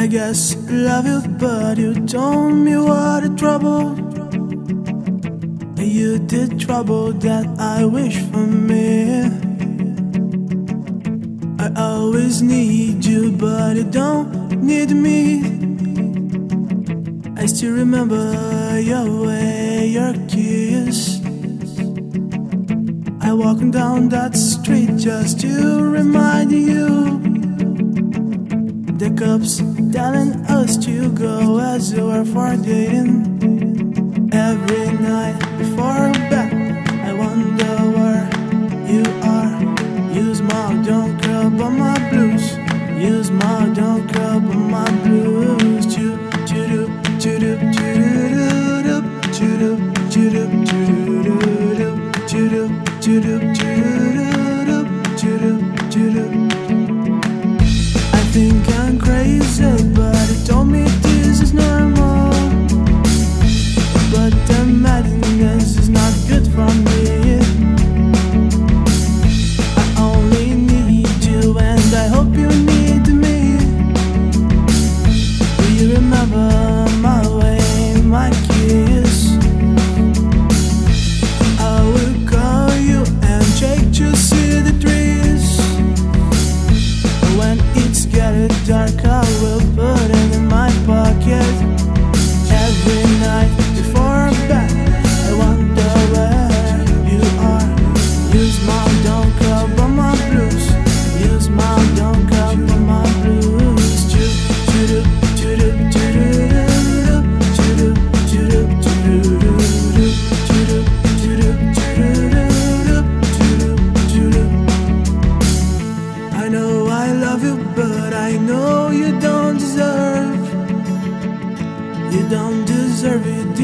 I guess you love you, but you told me what a trouble. You did trouble that I wish for me. I always need you, but you don't need me. I still remember your way, your kiss. I walking down that street just to remind you the cops telling us to go as you were for dating every night.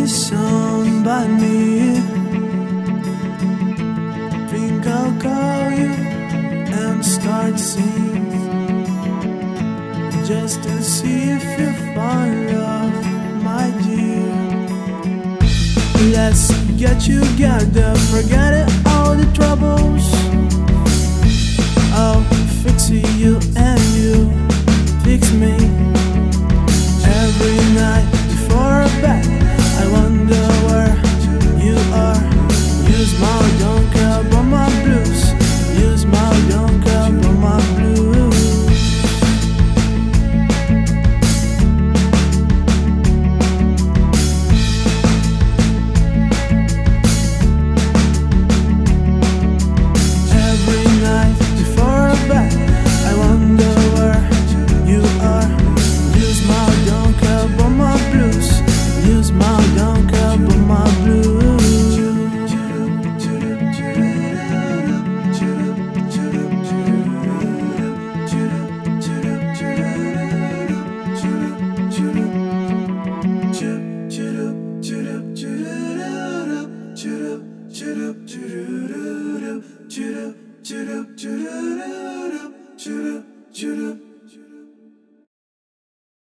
is by me. Think I'll call you and start singing just to see if you're fond of my dear. Let's get together, forget it, all the troubles.